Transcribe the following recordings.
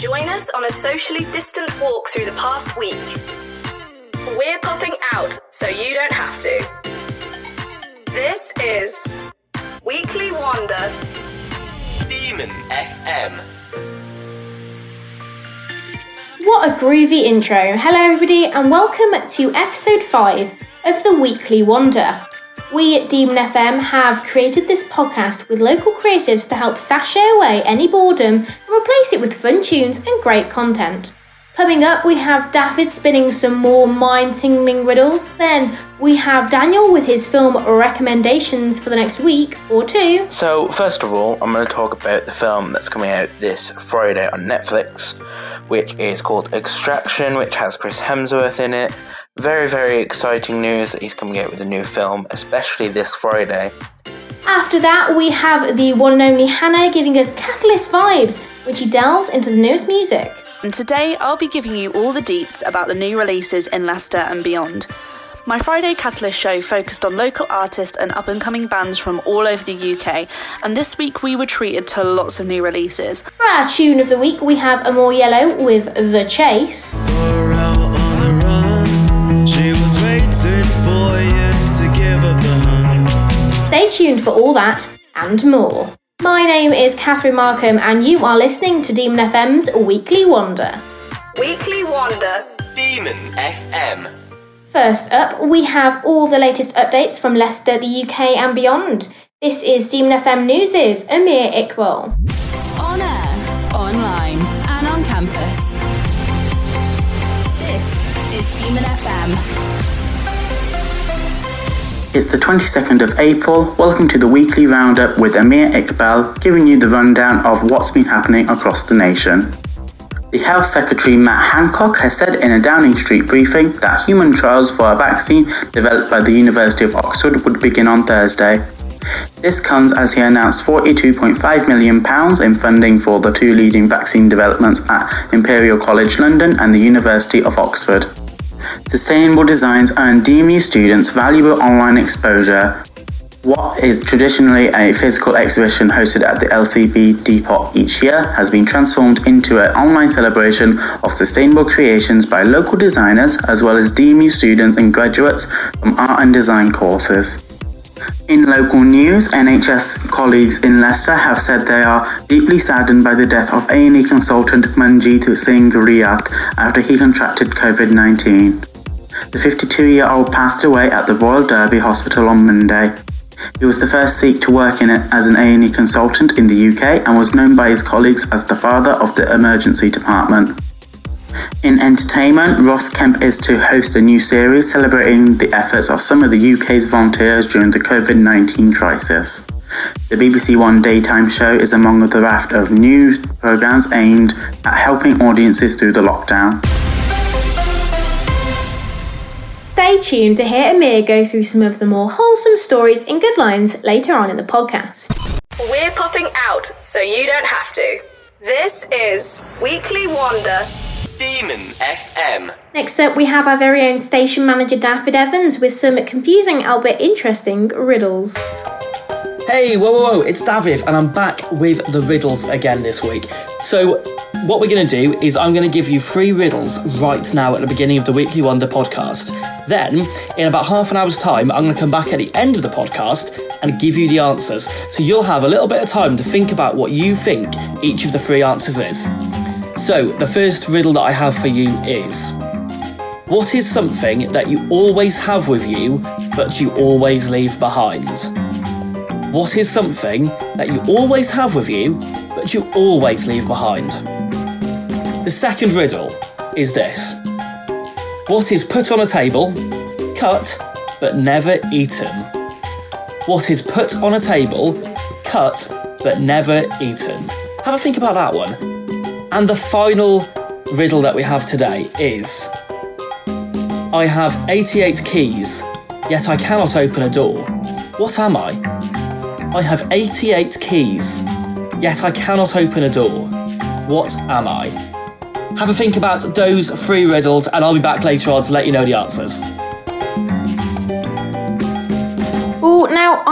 Join us on a socially distant walk through the past week. We're popping out so you don't have to. This is Weekly Wonder Demon FM. What a groovy intro. Hello, everybody, and welcome to episode 5 of the Weekly Wonder. We at Demon FM have created this podcast with local creatives to help sashay away any boredom and replace it with fun tunes and great content. Coming up, we have David spinning some more mind tingling riddles. Then we have Daniel with his film recommendations for the next week or two. So, first of all, I'm going to talk about the film that's coming out this Friday on Netflix, which is called Extraction, which has Chris Hemsworth in it. Very, very exciting news that he's coming out with a new film, especially this Friday. After that, we have the one and only Hannah giving us Catalyst vibes, which he delves into the newest music. And today I'll be giving you all the deets about the new releases in Leicester and beyond. My Friday Catalyst show focused on local artists and up and coming bands from all over the UK, and this week we were treated to lots of new releases. For our tune of the week, we have A More Yellow with The Chase. Stay tuned for all that and more. My name is Catherine Markham, and you are listening to Demon FM's Weekly Wonder. Weekly Wonder Demon FM. First up, we have all the latest updates from Leicester, the UK, and beyond. This is Demon FM News' Amir Iqbal. On air, online, and on campus. This is Demon FM. It's the 22nd of April. Welcome to the weekly roundup with Amir Iqbal, giving you the rundown of what's been happening across the nation. The Health Secretary Matt Hancock has said in a Downing Street briefing that human trials for a vaccine developed by the University of Oxford would begin on Thursday. This comes as he announced £42.5 million in funding for the two leading vaccine developments at Imperial College London and the University of Oxford. Sustainable designs earn DMU students valuable online exposure. What is traditionally a physical exhibition hosted at the LCB Depot each year has been transformed into an online celebration of sustainable creations by local designers as well as DMU students and graduates from art and design courses. In local news, NHS colleagues in Leicester have said they are deeply saddened by the death of A&E consultant Manjeet Singh Riat after he contracted COVID-19. The 52-year-old passed away at the Royal Derby Hospital on Monday. He was the first Sikh to work in it as an A&E consultant in the UK and was known by his colleagues as the father of the emergency department. In entertainment, Ross Kemp is to host a new series celebrating the efforts of some of the UK's volunteers during the COVID 19 crisis. The BBC One daytime show is among the raft of new programmes aimed at helping audiences through the lockdown. Stay tuned to hear Amir go through some of the more wholesome stories in good lines later on in the podcast. We're popping out so you don't have to. This is Weekly Wonder Demon FM. Next up, we have our very own station manager David Evans with some confusing albeit interesting riddles. Hey, whoa, whoa, whoa, it's Daviv, and I'm back with the riddles again this week. So, what we're going to do is I'm going to give you three riddles right now at the beginning of the Weekly Wonder podcast. Then, in about half an hour's time, I'm going to come back at the end of the podcast and give you the answers. So, you'll have a little bit of time to think about what you think each of the three answers is. So, the first riddle that I have for you is What is something that you always have with you, but you always leave behind? What is something that you always have with you, but you always leave behind? The second riddle is this What is put on a table, cut, but never eaten? What is put on a table, cut, but never eaten? Have a think about that one. And the final riddle that we have today is I have 88 keys, yet I cannot open a door. What am I? I have 88 keys, yet I cannot open a door. What am I? Have a think about those three riddles, and I'll be back later on to let you know the answers.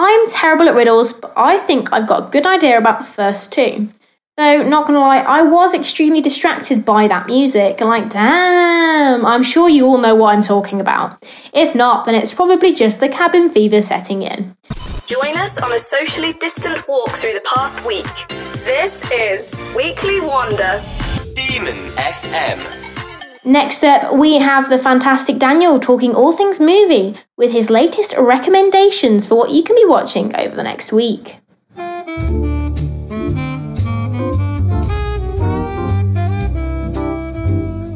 I'm terrible at riddles, but I think I've got a good idea about the first two. Though, not gonna lie, I was extremely distracted by that music. Like, damn, I'm sure you all know what I'm talking about. If not, then it's probably just the cabin fever setting in. Join us on a socially distant walk through the past week. This is Weekly Wonder. Demon FM. Next up, we have the fantastic Daniel talking all things movie with his latest recommendations for what you can be watching over the next week.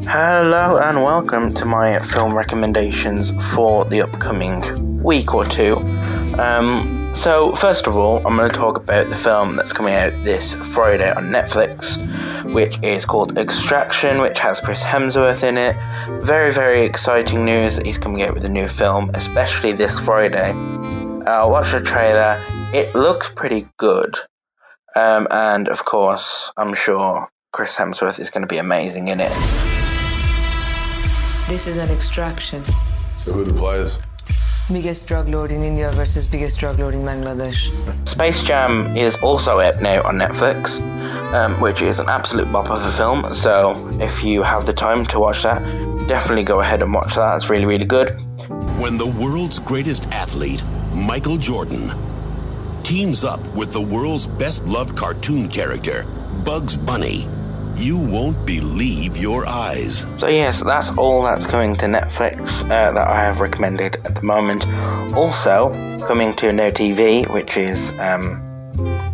Hello and welcome to my film recommendations for the upcoming week or two. Um, so, first of all, I'm going to talk about the film that's coming out this Friday on Netflix, which is called Extraction, which has Chris Hemsworth in it. Very, very exciting news that he's coming out with a new film, especially this Friday. Uh, watch the trailer, it looks pretty good. Um, and of course, I'm sure Chris Hemsworth is going to be amazing in it. This is an extraction. So who are the players? Biggest drug lord in India versus biggest drug lord in Bangladesh. Space Jam is also out now on Netflix, um, which is an absolute bop of a film. So if you have the time to watch that, definitely go ahead and watch that. It's really, really good. When the world's greatest athlete, Michael Jordan, teams up with the world's best loved cartoon character, Bugs Bunny, you won't believe your eyes. So yes, that's all that's coming to Netflix uh, that I have recommended at the moment. Also coming to Now TV, which is um,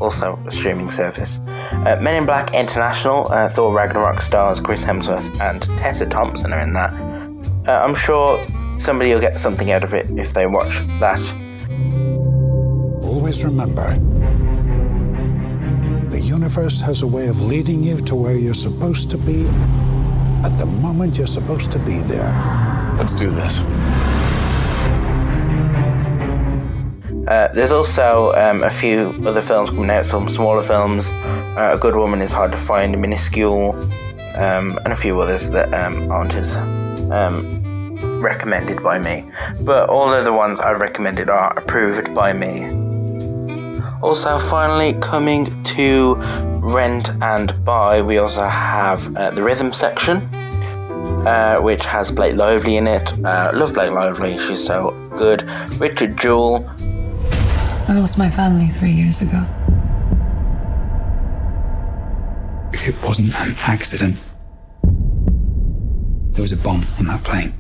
also a streaming service. Uh, Men in Black International, uh, Thor Ragnarok stars Chris Hemsworth and Tessa Thompson are in that. Uh, I'm sure somebody will get something out of it if they watch that. Always remember the universe has a way of leading you to where you're supposed to be at the moment you're supposed to be there. Let's do this. Uh, there's also um, a few other films coming out, some smaller films. Uh, a Good Woman is Hard to Find, Minuscule, um, and a few others that um, aren't as um, recommended by me. But all of the ones I've recommended are approved by me. Also, finally, coming to Rent and Buy, we also have uh, the rhythm section, uh, which has Blake Lively in it. Uh, love Blake Lively, she's so good. Richard Jewell. I lost my family three years ago. It wasn't an accident. There was a bomb on that plane.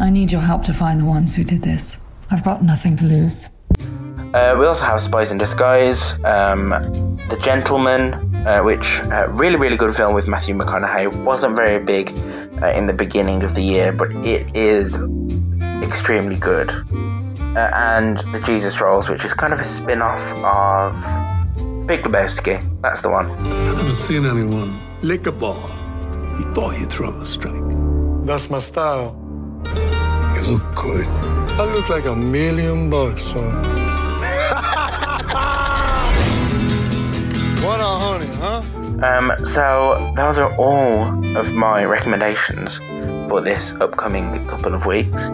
I need your help to find the ones who did this. I've got nothing to lose. Uh, we also have Spies in Disguise, um, The Gentlemen, uh, which uh, really really good film with Matthew McConaughey. wasn't very big uh, in the beginning of the year, but it is extremely good. Uh, and The Jesus Rolls, which is kind of a spin-off of Big Lebowski. That's the one. I've never seen anyone lick a ball before you throw a strike. That's my style. You look good. I look like a million bucks, son. what a honey, huh? Um, so those are all of my recommendations for this upcoming couple of weeks.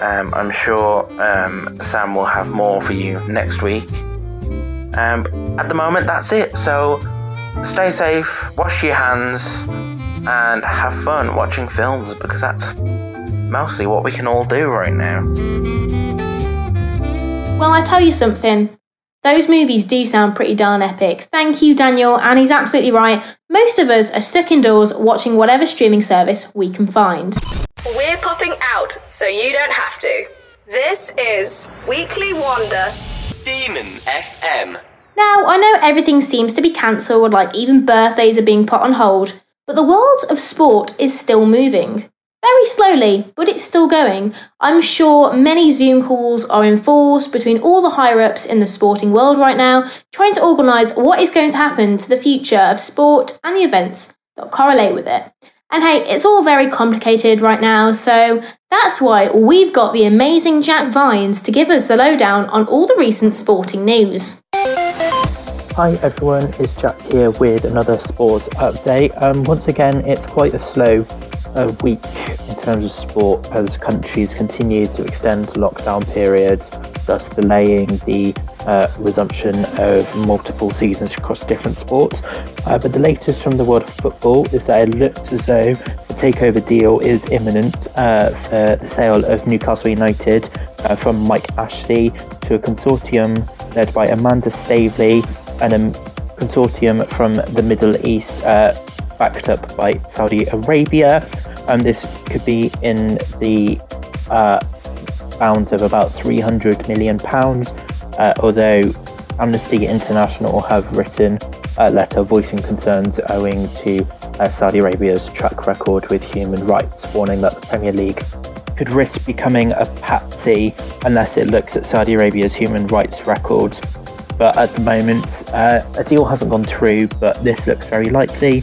Um, I'm sure um, Sam will have more for you next week. Um, at the moment, that's it. So stay safe, wash your hands, and have fun watching films because that's mostly what we can all do right now. Well, I tell you something. Those movies do sound pretty darn epic. Thank you, Daniel, and he's absolutely right. Most of us are stuck indoors watching whatever streaming service we can find. We're popping out so you don't have to. This is Weekly Wonder. Demon FM. Now, I know everything seems to be cancelled, like even birthdays are being put on hold, but the world of sport is still moving. Very slowly, but it's still going. I'm sure many Zoom calls are enforced between all the higher ups in the sporting world right now, trying to organise what is going to happen to the future of sport and the events that correlate with it. And hey, it's all very complicated right now, so that's why we've got the amazing Jack Vines to give us the lowdown on all the recent sporting news. Hi everyone, it's Jack here with another sports update. Um, once again, it's quite a slow uh, week in terms of sport as countries continue to extend lockdown periods thus delaying the uh, resumption of multiple seasons across different sports. Uh, but the latest from the world of football is that it looks as though the takeover deal is imminent uh, for the sale of Newcastle United uh, from Mike Ashley to a consortium led by Amanda Staveley and a consortium from the Middle East, uh, backed up by Saudi Arabia. Um, this could be in the uh, bounds of about 300 million pounds, uh, although Amnesty International have written a letter voicing concerns owing to uh, Saudi Arabia's track record with human rights, warning that the Premier League could risk becoming a patsy unless it looks at Saudi Arabia's human rights records. But at the moment, uh, a deal hasn't gone through, but this looks very likely.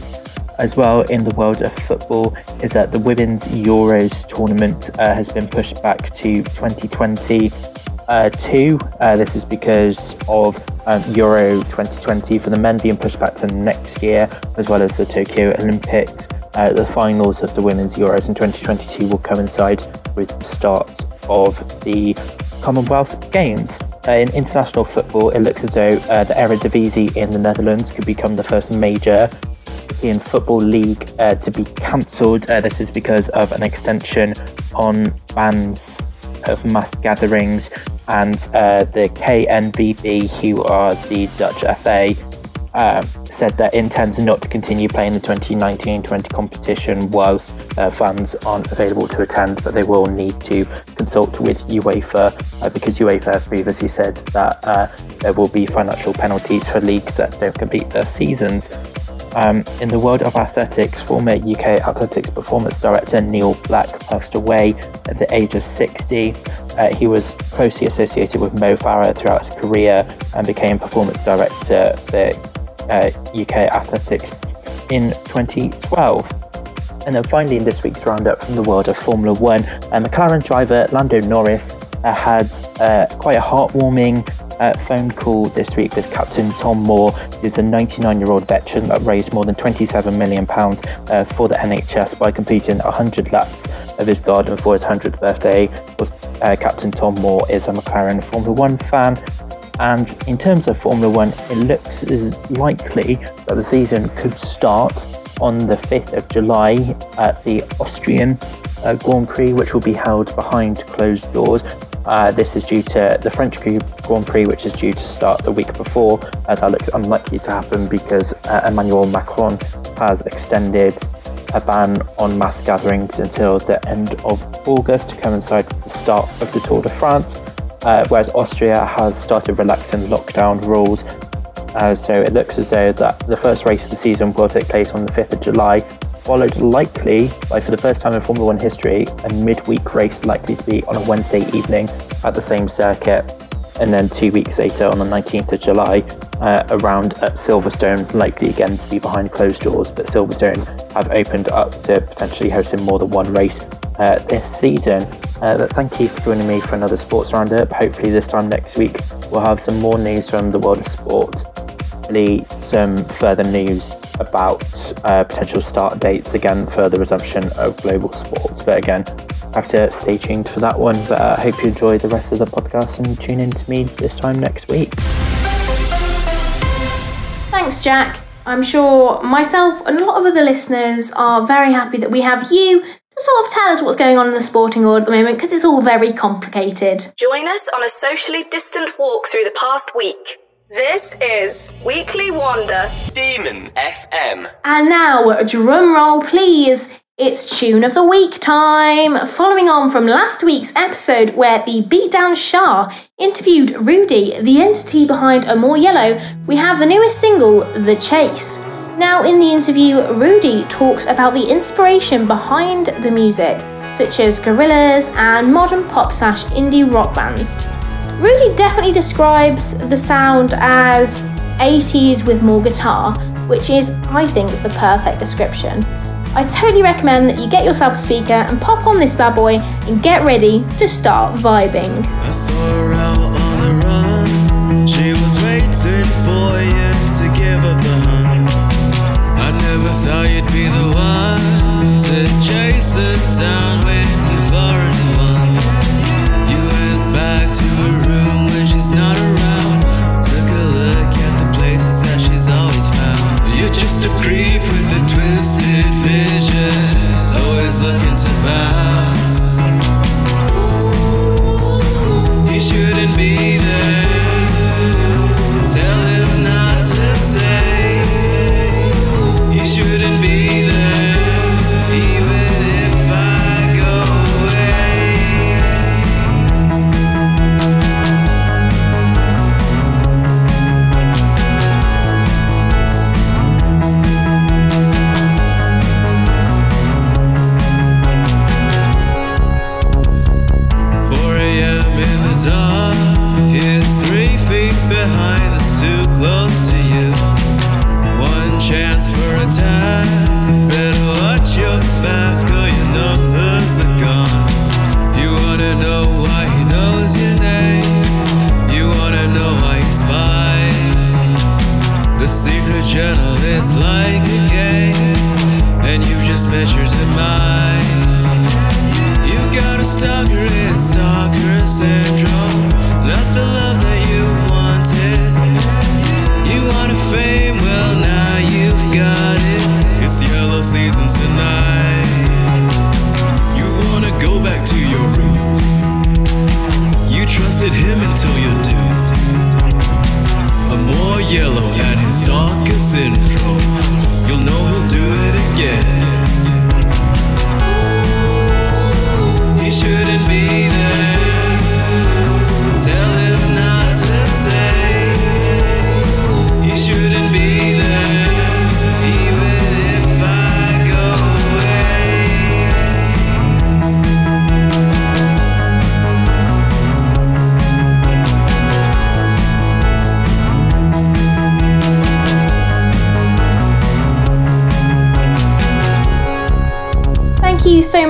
As well, in the world of football, is that the Women's Euros tournament uh, has been pushed back to 2022. Uh, this is because of um, Euro 2020 for the men being pushed back to next year, as well as the Tokyo Olympics. Uh, the finals of the Women's Euros in 2022 will coincide with the start of the Commonwealth Games. Uh, in international football, it looks as though uh, the Eredivisie in the Netherlands could become the first major European Football League uh, to be cancelled. Uh, this is because of an extension on bans of mass gatherings, and uh, the KNVB, who are the Dutch FA, uh, said that intends not to continue playing the 2019-20 competition whilst uh, fans aren't available to attend, but they will need to consult with UEFA uh, because UEFA have previously said that uh, there will be financial penalties for leagues that don't complete their seasons. Um, in the world of athletics, former UK athletics performance director Neil Black passed away at the age of 60. Uh, he was closely associated with Mo Farah throughout his career and became performance director for uh, UK athletics in 2012. And then finally, in this week's roundup from the world of Formula One, uh, McLaren driver Lando Norris uh, had uh, quite a heartwarming uh, phone call this week with Captain Tom Moore, who's a 99 year old veteran that raised more than £27 million uh, for the NHS by completing 100 laps of his garden for his 100th birthday. Uh, Captain Tom Moore is a McLaren Formula One fan. And in terms of Formula One, it looks as likely that the season could start on the 5th of July at the Austrian uh, Grand Prix, which will be held behind closed doors. Uh, this is due to the French Grand Prix, which is due to start the week before. Uh, that looks unlikely to happen because uh, Emmanuel Macron has extended a ban on mass gatherings until the end of August to coincide with the start of the Tour de France. Uh, whereas Austria has started relaxing lockdown rules. Uh, so it looks as though that the first race of the season will take place on the 5th of July, followed likely by, for the first time in Formula One history, a midweek race likely to be on a Wednesday evening at the same circuit. And then two weeks later, on the 19th of July, uh, around at Silverstone, likely again to be behind closed doors. But Silverstone have opened up to potentially hosting more than one race uh, this season. Uh, but thank you for joining me for another sports roundup. Hopefully, this time next week, we'll have some more news from the world of sport. Some further news about uh, potential start dates again for the resumption of global sports. But again, have to stay tuned for that one. But I uh, hope you enjoy the rest of the podcast and tune in to me this time next week. Thanks, Jack. I'm sure myself and a lot of other listeners are very happy that we have you to sort of tell us what's going on in the sporting world at the moment because it's all very complicated. Join us on a socially distant walk through the past week. This is Weekly Wonder Demon FM. And now, drum roll, please. It's Tune of the Week time. Following on from last week's episode where the Beatdown Shah interviewed Rudy, the entity behind Amore Yellow, we have the newest single, The Chase. Now, in the interview, Rudy talks about the inspiration behind the music, such as Gorillaz and modern pop slash indie rock bands. Rudy definitely describes the sound as 80s with more guitar, which is, I think, the perfect description. I totally recommend that you get yourself a speaker and pop on this bad boy and get ready to start vibing. She was waiting for you to give up the hunt. I never thought you'd be the one to chase her down when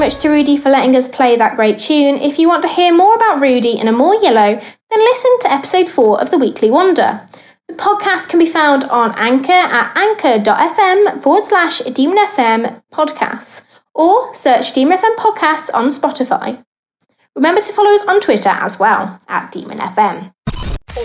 much to Rudy for letting us play that great tune. If you want to hear more about Rudy and a more yellow, then listen to episode 4 of The Weekly Wonder. The podcast can be found on Anchor at anchor.fm forward slash Demon FM podcasts or search Demon FM podcasts on Spotify. Remember to follow us on Twitter as well at Demon FM.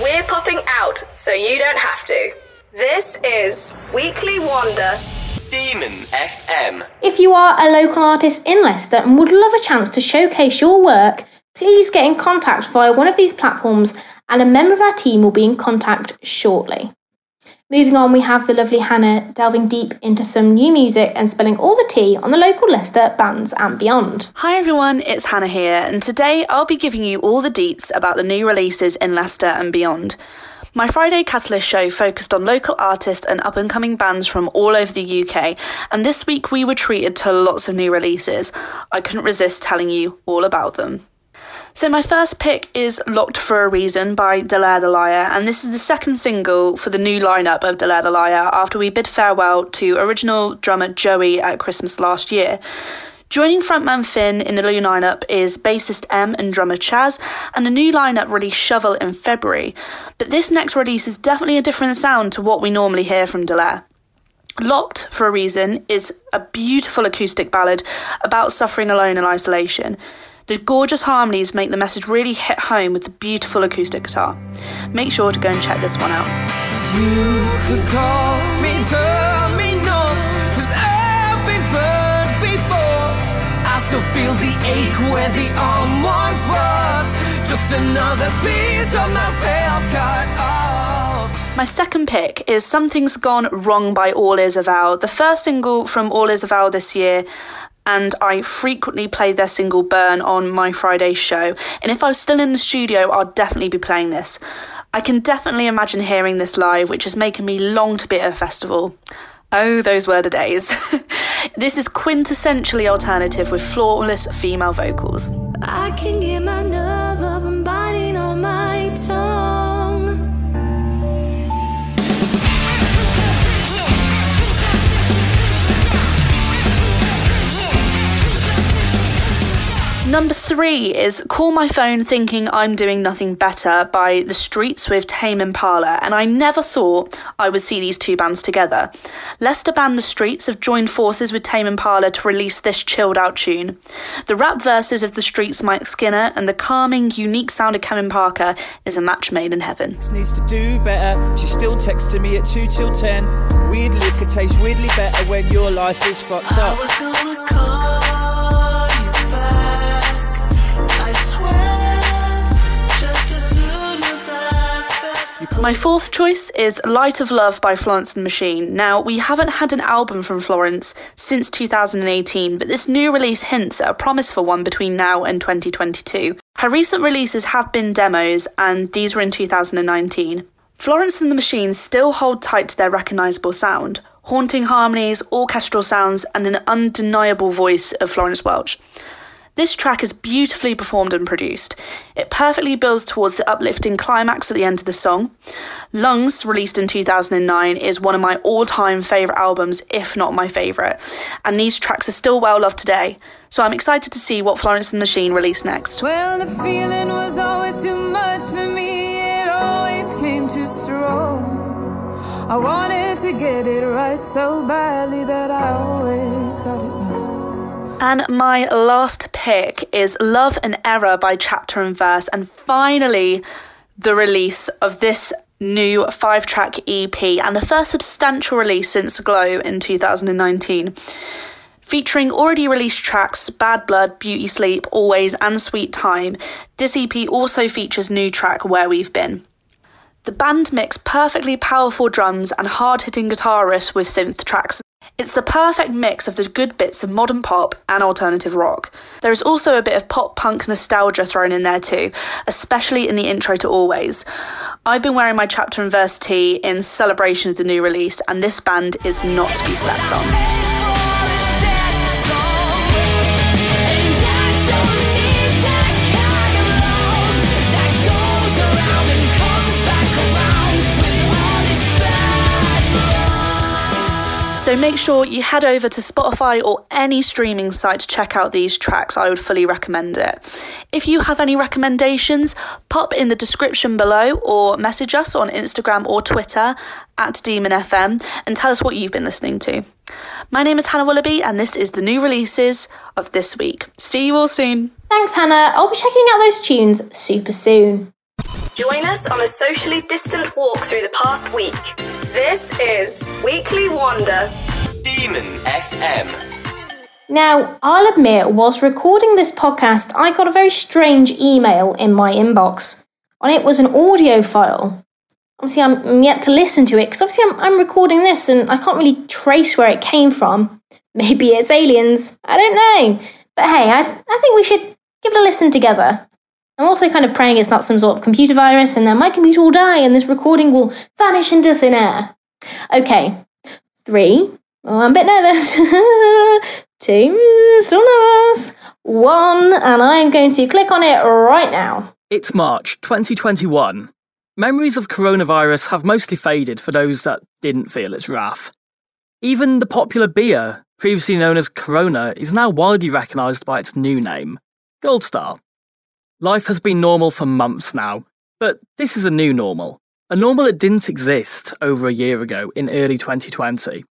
We're popping out so you don't have to. This is Weekly Wonder. Demon FM. If you are a local artist in Leicester and would love a chance to showcase your work, please get in contact via one of these platforms and a member of our team will be in contact shortly. Moving on, we have the lovely Hannah delving deep into some new music and spilling all the tea on the local Leicester bands and beyond. Hi everyone, it's Hannah here, and today I'll be giving you all the deets about the new releases in Leicester and beyond. My Friday Catalyst show focused on local artists and up and coming bands from all over the UK, and this week we were treated to lots of new releases. I couldn't resist telling you all about them. So, my first pick is Locked for a Reason by Delaire the Liar, and this is the second single for the new lineup of Delaire the Liar after we bid farewell to original drummer Joey at Christmas last year. Joining frontman Finn in the new lineup is bassist M and drummer Chaz, and the new lineup released Shovel in February. But this next release is definitely a different sound to what we normally hear from Delaire. Locked for a Reason is a beautiful acoustic ballad about suffering alone and isolation. The gorgeous harmonies make the message really hit home with the beautiful acoustic guitar. Make sure to go and check this one out. Feel the ache where the arm once was. Just another piece of myself cut off. My second pick is Something's Gone Wrong by All Is Avow, the first single from All Is Avow this year. And I frequently play their single Burn on my Friday show. And if I was still in the studio, I'd definitely be playing this. I can definitely imagine hearing this live, which is making me long to be at a festival. Oh, those were the days. this is quintessentially alternative with flawless female vocals. I can get my Number three is Call My Phone Thinking I'm Doing Nothing Better by The Streets with Tame Impala, and I never thought I would see these two bands together. Leicester band The Streets have joined forces with Tame Impala to release this chilled out tune. The rap verses of The Streets' Mike Skinner and the calming, unique sound of Kevin Parker is a match made in heaven. needs to do better. She's still texting me at 2 till 10. Weird liquor tastes weirdly better when your life is fucked up. My fourth choice is Light of Love by Florence and the Machine. Now, we haven't had an album from Florence since 2018, but this new release hints at a promise for one between now and 2022. Her recent releases have been demos, and these were in 2019. Florence and the Machine still hold tight to their recognisable sound, haunting harmonies, orchestral sounds, and an undeniable voice of Florence Welch. This track is beautifully performed and produced. It perfectly builds towards the uplifting climax at the end of the song. Lungs, released in 2009, is one of my all time favourite albums, if not my favourite, and these tracks are still well loved today. So I'm excited to see what Florence and the Machine release next. Well, the feeling was always too much for me, it always came too strong. I wanted to get it right so badly that I always got it wrong. And my last pick is Love and Error by Chapter and Verse, and finally the release of this new five track EP and the first substantial release since Glow in 2019. Featuring already released tracks Bad Blood, Beauty Sleep, Always, and Sweet Time, this EP also features new track Where We've Been. The band mix perfectly powerful drums and hard hitting guitar riffs with synth tracks. It's the perfect mix of the good bits of modern pop and alternative rock. There is also a bit of pop punk nostalgia thrown in there too, especially in the intro to Always. I've been wearing my chapter and verse tee in celebration of the new release, and this band is not to be slept on. So make sure you head over to Spotify or any streaming site to check out these tracks. I would fully recommend it. If you have any recommendations, pop in the description below or message us on Instagram or Twitter at Demon FM and tell us what you've been listening to. My name is Hannah Willoughby and this is the new releases of this week. See you all soon. Thanks, Hannah. I'll be checking out those tunes super soon. Join us on a socially distant walk through the past week. This is Weekly Wonder. Demon FM. Now, I'll admit, whilst recording this podcast, I got a very strange email in my inbox. On it was an audio file. Obviously, I'm yet to listen to it because obviously I'm, I'm recording this and I can't really trace where it came from. Maybe it's aliens. I don't know. But hey, I, I think we should give it a listen together. I'm also kind of praying it's not some sort of computer virus and then my computer will die and this recording will vanish into thin air. Okay, three. Oh, I'm a bit nervous. Two, still nervous. One, and I'm going to click on it right now. It's March 2021. Memories of coronavirus have mostly faded for those that didn't feel its wrath. Even the popular beer, previously known as Corona, is now widely recognised by its new name, Gold Star. Life has been normal for months now, but this is a new normal. A normal that didn't exist over a year ago in early 2020.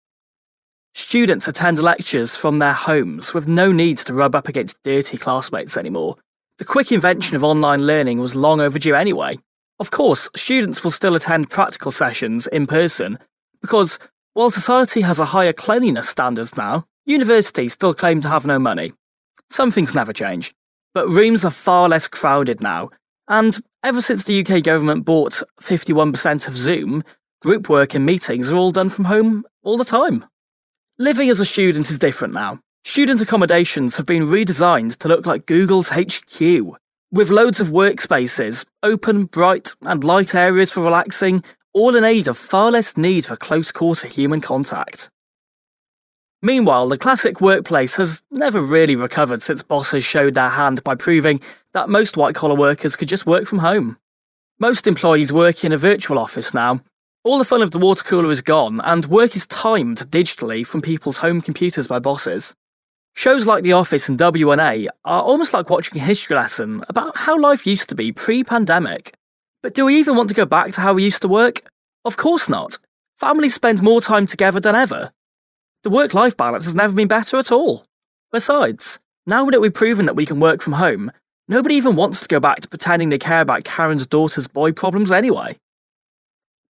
Students attend lectures from their homes with no need to rub up against dirty classmates anymore. The quick invention of online learning was long overdue anyway. Of course, students will still attend practical sessions in person, because while society has a higher cleanliness standards now, universities still claim to have no money. Some things never change. But rooms are far less crowded now, and ever since the UK government bought 51% of Zoom, group work and meetings are all done from home all the time. Living as a student is different now. Student accommodations have been redesigned to look like Google's HQ, with loads of workspaces, open, bright, and light areas for relaxing, all in aid of far less need for close quarter human contact. Meanwhile, the classic workplace has never really recovered since bosses showed their hand by proving that most white collar workers could just work from home. Most employees work in a virtual office now. All the fun of the water cooler is gone, and work is timed digitally from people's home computers by bosses. Shows like The Office and W1A are almost like watching a history lesson about how life used to be pre-pandemic. But do we even want to go back to how we used to work? Of course not. Families spend more time together than ever. The work life balance has never been better at all. Besides, now that we've proven that we can work from home, nobody even wants to go back to pretending they care about Karen's daughter's boy problems anyway.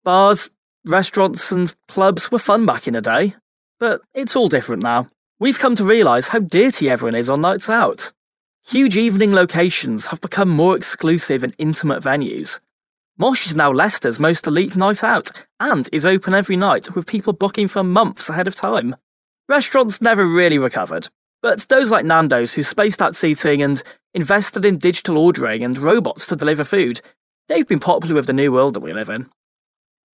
Bars, restaurants, and clubs were fun back in the day, but it's all different now. We've come to realise how dirty everyone is on nights out. Huge evening locations have become more exclusive and intimate venues. Mosh is now Leicester's most elite night out and is open every night with people booking for months ahead of time. Restaurants never really recovered, but those like Nando's who spaced out seating and invested in digital ordering and robots to deliver food, they've been popular with the new world that we live in.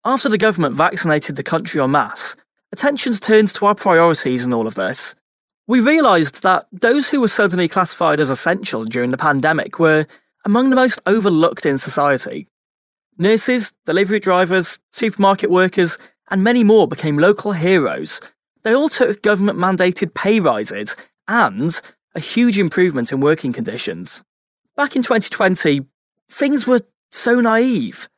After the government vaccinated the country en masse, attention's turned to our priorities in all of this. We realised that those who were suddenly classified as essential during the pandemic were among the most overlooked in society. Nurses, delivery drivers, supermarket workers, and many more became local heroes. They all took government mandated pay rises and a huge improvement in working conditions. Back in 2020, things were so naive,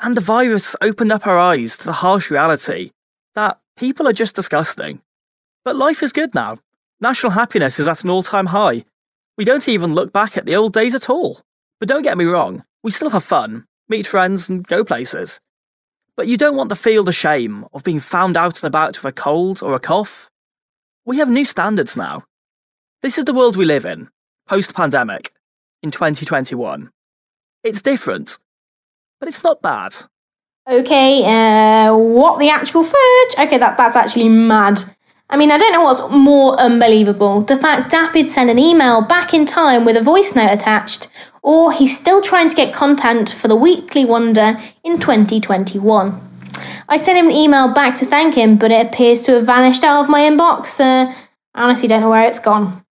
and the virus opened up our eyes to the harsh reality that people are just disgusting. But life is good now. National happiness is at an all time high. We don't even look back at the old days at all. But don't get me wrong, we still have fun, meet friends, and go places. But you don't want to feel the shame of being found out and about with a cold or a cough. We have new standards now. This is the world we live in, post pandemic, in 2021. It's different, but it's not bad. Okay, uh, what the actual fudge? Okay, that, that's actually mad. I mean, I don't know what's more unbelievable the fact David sent an email back in time with a voice note attached, or he's still trying to get content for the Weekly Wonder in 2021. I sent him an email back to thank him, but it appears to have vanished out of my inbox. Uh, I honestly don't know where it's gone.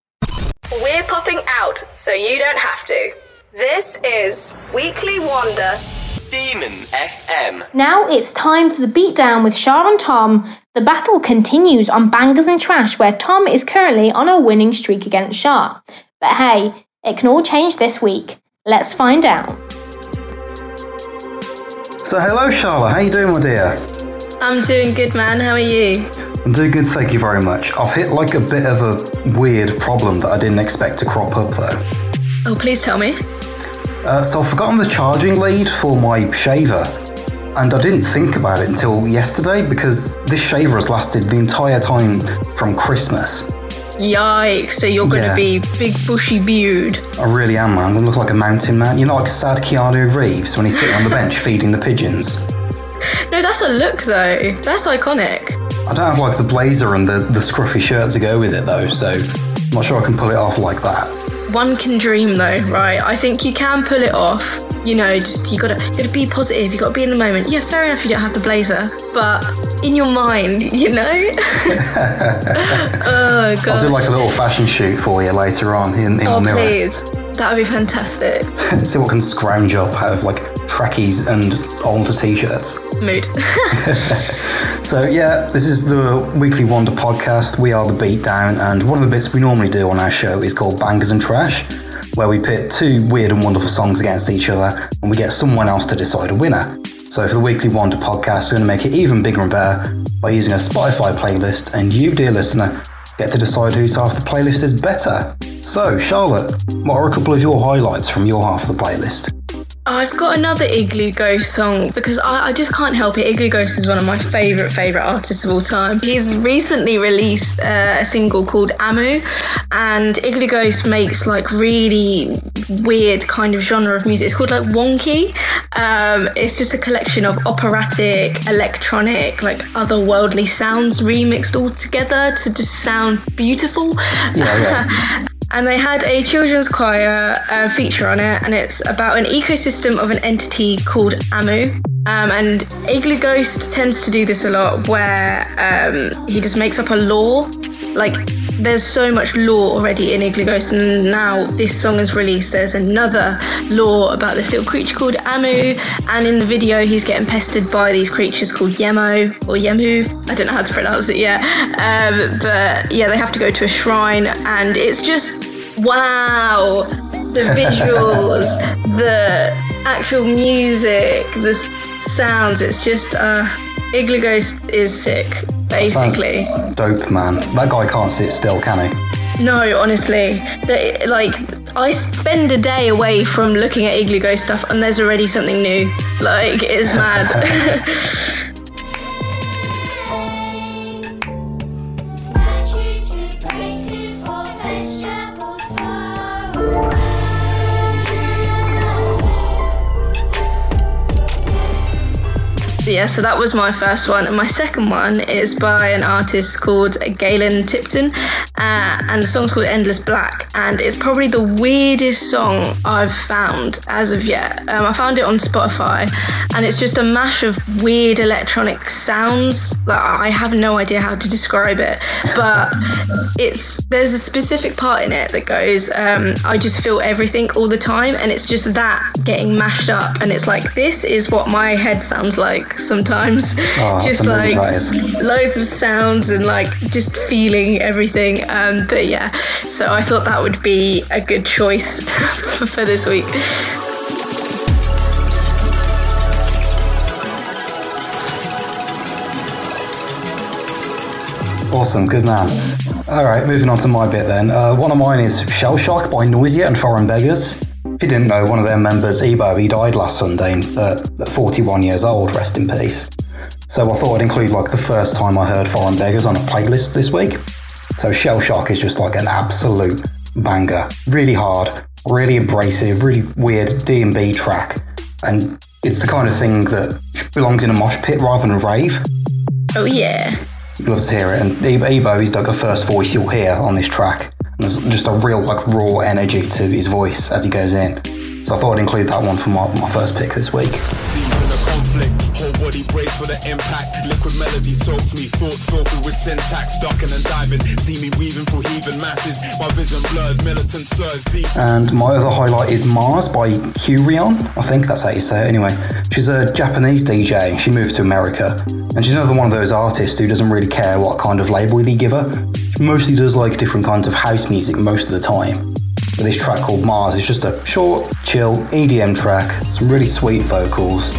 We're popping out so you don't have to. This is Weekly Wonder. Demon FM. Now it's time for the beatdown with Shar and Tom. The battle continues on Bangers and Trash, where Tom is currently on a winning streak against Shar. But hey, it can all change this week. Let's find out. So hello Charlotte, how are you doing my dear? I'm doing good man, how are you? I'm doing good, thank you very much. I've hit like a bit of a weird problem that I didn't expect to crop up though. Oh, please tell me. Uh, so I've forgotten the charging lead for my shaver, and I didn't think about it until yesterday because this shaver has lasted the entire time from Christmas. Yikes, so you're gonna Yeah. be big bushy beard. I really am, man. I'm gonna look like a mountain man. You know, like a sad Keanu Reeves when he's sitting on the bench feeding the pigeons. No, that's a look though. That's iconic. I don't have like the blazer and the, the scruffy shirt to go with it though, so I'm not sure I can pull it off like that. One can dream though, right? I think you can pull it off. You know, just you gotta you gotta be positive, you gotta be in the moment. Yeah, fair enough you don't have the blazer, but in your mind, you know? oh god. I'll do like a little fashion shoot for you later on in, in Oh the mirror. please. That would be fantastic. See what can scrounge up out of like trackies and older t-shirts. Mood. So yeah, this is the Weekly Wonder podcast. We are the Beatdown, and one of the bits we normally do on our show is called Bangers and Trash, where we pit two weird and wonderful songs against each other, and we get someone else to decide a winner. So for the Weekly Wonder podcast, we're going to make it even bigger and better by using a Spotify playlist, and you, dear listener, get to decide whose half the playlist is better. So, Charlotte, what are a couple of your highlights from your half of the playlist? I've got another Iglooghost song because I, I just can't help it. Iglooghost is one of my favourite, favourite artists of all time. He's recently released uh, a single called Amu, and Iglooghost makes like really weird kind of genre of music. It's called like Wonky. Um, it's just a collection of operatic, electronic, like otherworldly sounds remixed all together to just sound beautiful. And they had a children's choir uh, feature on it, and it's about an ecosystem of an entity called Amu. Um, and Iglooghost tends to do this a lot, where um, he just makes up a law, Like, there's so much lore already in Iglooghost, and now this song is released. There's another lore about this little creature called Amu, and in the video, he's getting pestered by these creatures called Yemo or Yemu. I don't know how to pronounce it yet. Um, but yeah, they have to go to a shrine, and it's just wow the visuals, the actual music, the sounds. It's just uh, Iglooghost is sick, basically. Sounds dope, man. That guy can't sit still, can he? No, honestly, the, like I spend a day away from looking at Iglooghost stuff, and there's already something new. Like it's mad. so that was my first one. And my second one is by an artist called Galen Tipton, uh, and the song's called Endless Black. And it's probably the weirdest song I've found as of yet. Um, I found it on Spotify, and it's just a mash of weird electronic sounds. Like, I have no idea how to describe it, but it's there's a specific part in it that goes, um, I just feel everything all the time, and it's just that getting mashed up, and it's like, this is what my head sounds like sometimes. Oh, just like loads of sounds and like just feeling everything. Um, but yeah, so I thought that would be a good choice for this week. Awesome, good man. All right, moving on to my bit then. Uh, one of mine is Shell Shock by Noisia and Foreign Beggars. If you didn't know, one of their members, Ebow, he died last Sunday uh, at 41 years old, rest in peace. So I thought I'd include like the first time I heard Foreign Beggars on a playlist this week. So Shell Shock is just like an absolute banger. Really hard, really abrasive, really weird D&B track. And it's the kind of thing that belongs in a mosh pit rather than a rave. Oh yeah. You'd love to hear it. And Ebow, Ebow is like the first voice you'll hear on this track. And there's just a real like raw energy to his voice as he goes in. So I thought I'd include that one for my, my first pick this week. Body brace for the impact. Liquid melody soaks me. Thoughts filthy with syntax. Ducking and diving. See me weaving through heaving masses. My vision blurred. Militant surge deep. And my other highlight is Mars by Qrion. I think that's how you say it. Anyway, she's a Japanese DJ. She moved to America. And she's another one of those artists who doesn't really care what kind of label they give her. She mostly does like different kinds of house music most of the time. But this track called Mars is just a short, chill EDM track, some really sweet vocals,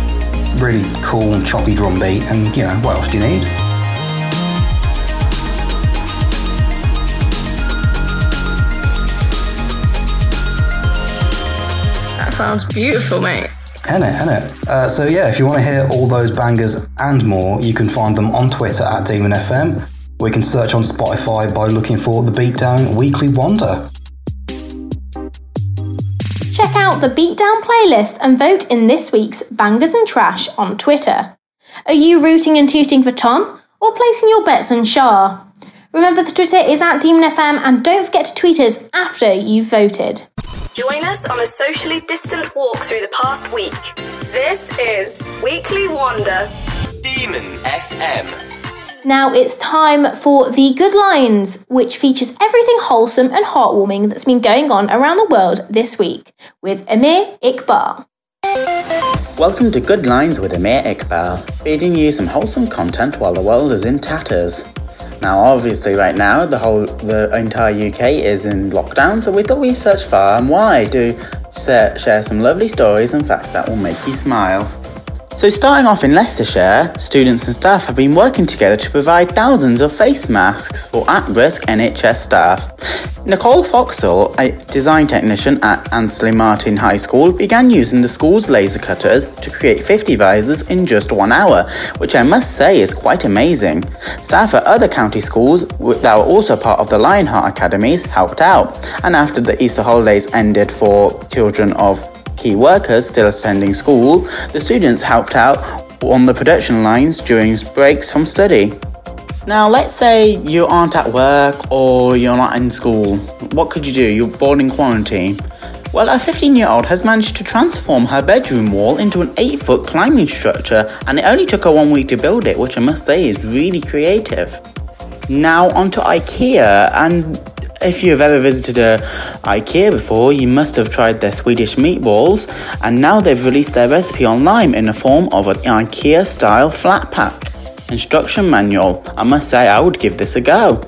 really cool choppy drum beat, and you know, what else do you need? That sounds beautiful, mate. Innit, innit. Uh, so yeah, if you want to hear all those bangers and more, you can find them on Twitter at Demon FM, or you can search on Spotify by looking for the Beatdown Weekly Wonder. Check out the Beatdown playlist and vote in this week's Bangers and Trash on Twitter. Are you rooting and tooting for Tom or placing your bets on Shah? Remember the Twitter is at Demon FM and don't forget to tweet us after you've voted. Join us on a socially distant walk through the past week. This is Weekly Wonder. Demon FM. Now it's time for the Good Lines, which features everything wholesome and heartwarming that's been going on around the world this week, with Amir Iqbal. Welcome to Good Lines with Amir Iqbal, feeding you some wholesome content while the world is in tatters. Now, obviously, right now the whole the entire UK is in lockdown, so we thought we'd search far and wide to share, share some lovely stories and facts that will make you smile. So, starting off in Leicestershire, students and staff have been working together to provide thousands of face masks for at risk NHS staff. Nicole Foxall, a design technician at Anstey Martin High School, began using the school's laser cutters to create 50 visors in just one hour, which I must say is quite amazing. Staff at other county schools that were also part of the Lionheart Academies helped out, and after the Easter holidays ended for children of key workers still attending school, the students helped out on the production lines during breaks from study. Now, let's say you aren't at work or you're not in school. What could you do? You're bored in quarantine. Well, a 15 year old has managed to transform her bedroom wall into an 8 foot climbing structure, and it only took her one week to build it, which I must say is really creative. Now, onto IKEA, and if you've ever visited a IKEA before, you must have tried their Swedish meatballs, and now they've released their recipe online in the form of an IKEA style flat pack instruction manual. I must say, I would give this a go.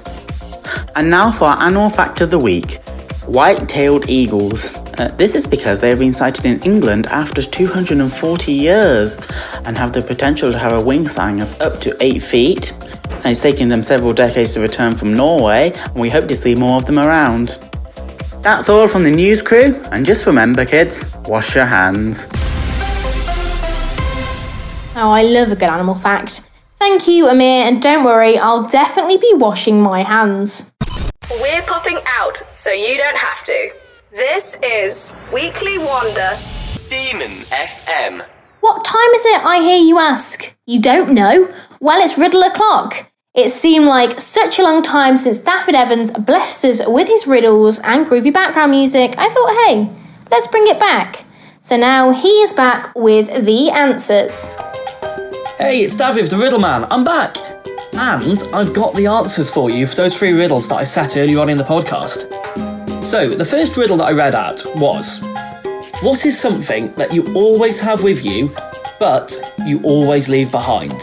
And now for our annual fact of the week white tailed eagles. Uh, this is because they have been sighted in England after 240 years and have the potential to have a wingspan of up to 8 feet. And it's taken them several decades to return from Norway, and we hope to see more of them around. That's all from the news crew, and just remember, kids, wash your hands. Oh, I love a good animal fact. Thank you, Amir, and don't worry, I'll definitely be washing my hands. We're popping out so you don't have to. This is Weekly Wonder. Demon FM. What time is it, I hear you ask? You don't know? Well, it's riddle o'clock. It seemed like such a long time since David Evans blessed us with his riddles and groovy background music. I thought, hey, let's bring it back. So now he is back with the answers. Hey, it's David, the Riddle Man. I'm back. And I've got the answers for you for those three riddles that I set earlier on in the podcast. So, the first riddle that I read out was What is something that you always have with you, but you always leave behind?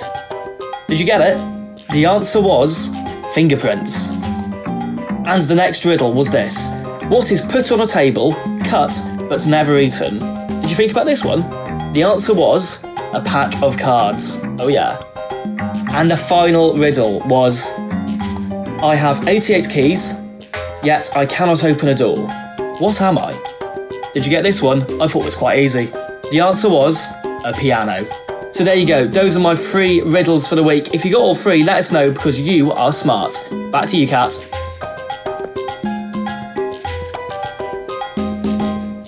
Did you get it? The answer was fingerprints. And the next riddle was this What is put on a table, cut, but never eaten? Did you think about this one? The answer was a pack of cards. Oh, yeah. And the final riddle was I have 88 keys, yet I cannot open a door. What am I? Did you get this one? I thought it was quite easy. The answer was a piano. So there you go. Those are my three riddles for the week. If you got all three, let us know because you are smart. Back to you, Kat.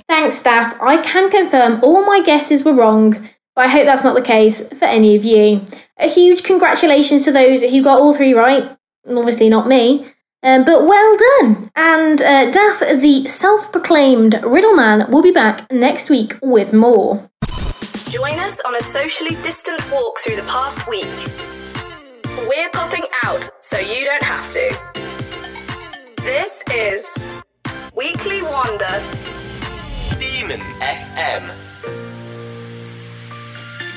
Thanks, staff. I can confirm all my guesses were wrong, but I hope that's not the case for any of you. A huge congratulations to those who got all three right. Obviously, not me. Um, but well done! And uh, Daff, the self proclaimed Riddle Man, will be back next week with more. Join us on a socially distant walk through the past week. We're popping out so you don't have to. This is Weekly Wonder Demon FM.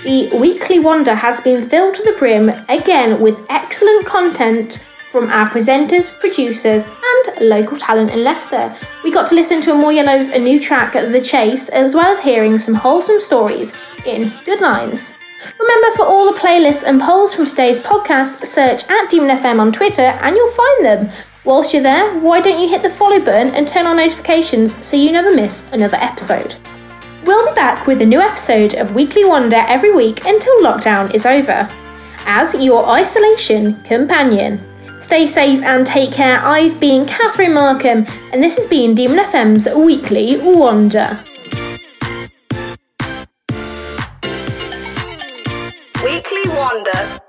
The Weekly Wonder has been filled to the brim again with excellent content from our presenters, producers, and local talent in Leicester. We got to listen to a More Yellow's a new track, The Chase, as well as hearing some wholesome stories in Good Lines. Remember, for all the playlists and polls from today's podcast, search at Demon FM on Twitter and you'll find them. Whilst you're there, why don't you hit the follow button and turn on notifications so you never miss another episode? We'll be back with a new episode of Weekly Wonder every week until lockdown is over. As your isolation companion. Stay safe and take care. I've been Catherine Markham, and this has been Demon FM's Weekly Wonder. Weekly Wonder